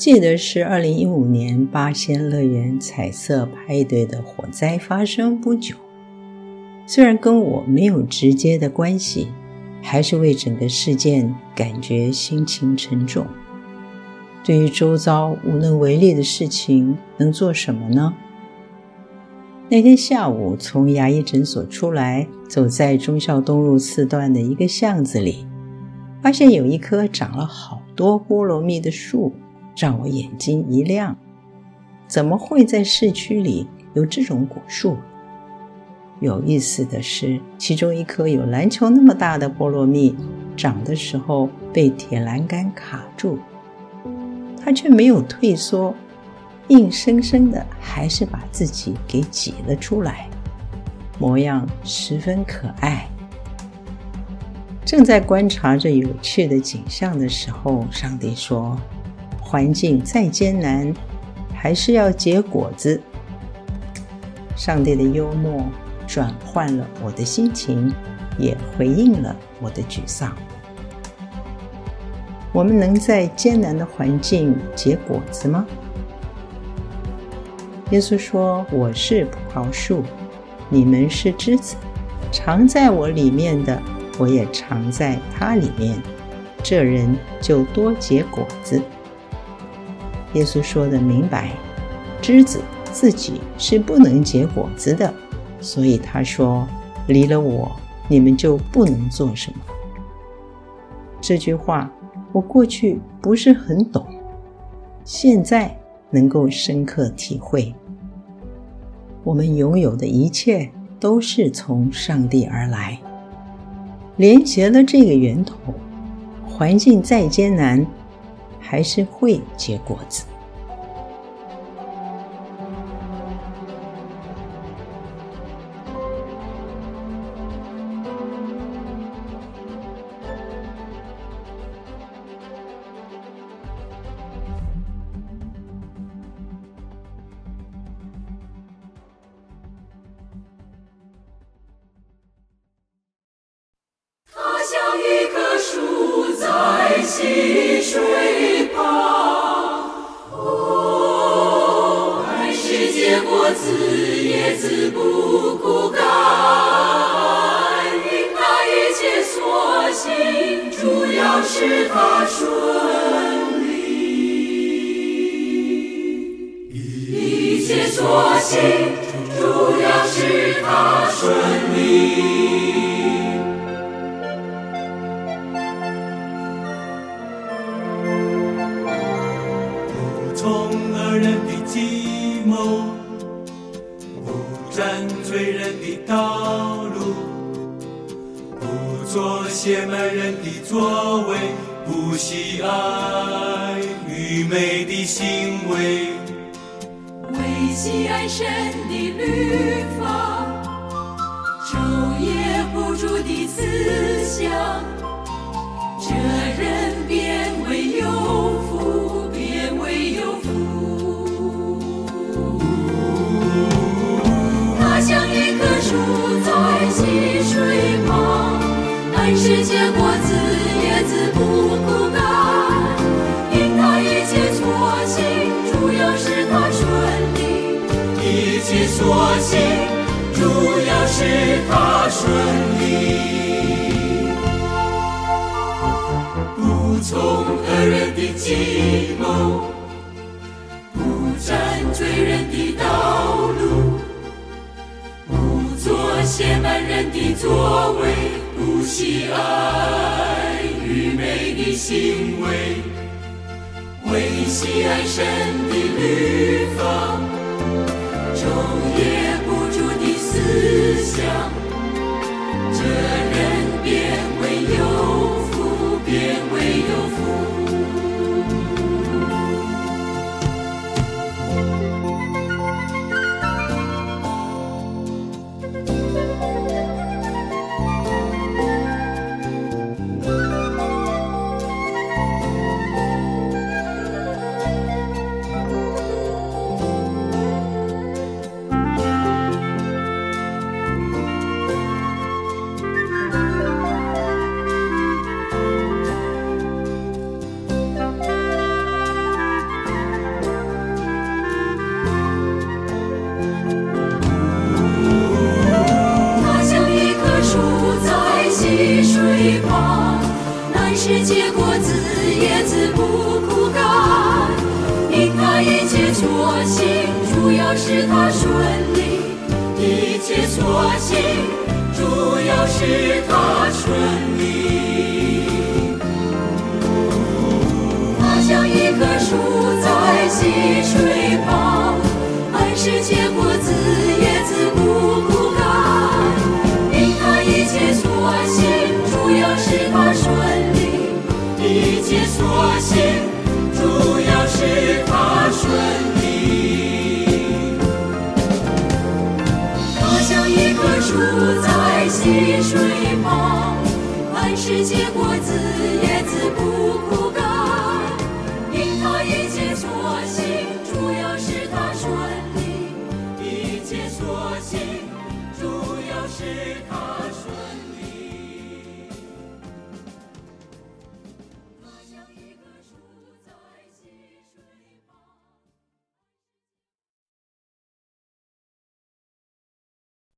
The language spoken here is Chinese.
记得是二零一五年八仙乐园彩色派对的火灾发生不久，虽然跟我没有直接的关系，还是为整个事件感觉心情沉重。对于周遭无能为力的事情，能做什么呢？那天下午从牙医诊所出来，走在忠孝东路四段的一个巷子里，发现有一棵长了好多菠萝蜜的树，让我眼睛一亮。怎么会在市区里有这种果树？有意思的是，其中一颗有篮球那么大的菠萝蜜，长的时候被铁栏杆卡住。他却没有退缩，硬生生的还是把自己给挤了出来，模样十分可爱。正在观察着有趣的景象的时候，上帝说：“环境再艰难，还是要结果子。”上帝的幽默转换了我的心情，也回应了我的沮丧。我们能在艰难的环境结果子吗？耶稣说：“我是葡萄树，你们是枝子，常在我里面的，我也常在他里面。这人就多结果子。”耶稣说的明白，枝子自己是不能结果子的，所以他说：“离了我，你们就不能做什么。”这句话。我过去不是很懂，现在能够深刻体会。我们拥有的一切都是从上帝而来，连接了这个源头，环境再艰难，还是会结果子。他像一棵树在心。爱是结果子，叶子不枯干，因他一切所行，主要使他顺利。一切所行，主要使他顺利。不占罪人的道路，不做邪门人的座位，不喜爱愚昧的行为，为喜爱神的律法。爱是结果子，叶子不枯干，因他一切所行，主要使他顺利。一切所行，主要使他顺利。不从恶人的计谋，不占罪人的道路，不做亵慢人的作为。行为，为喜爱神的律法，昼夜不住的思想，万事结果子，叶子不枯干。因他一切所行，主要使他顺利。一切所行，主要使他顺利。他像一棵树在溪水。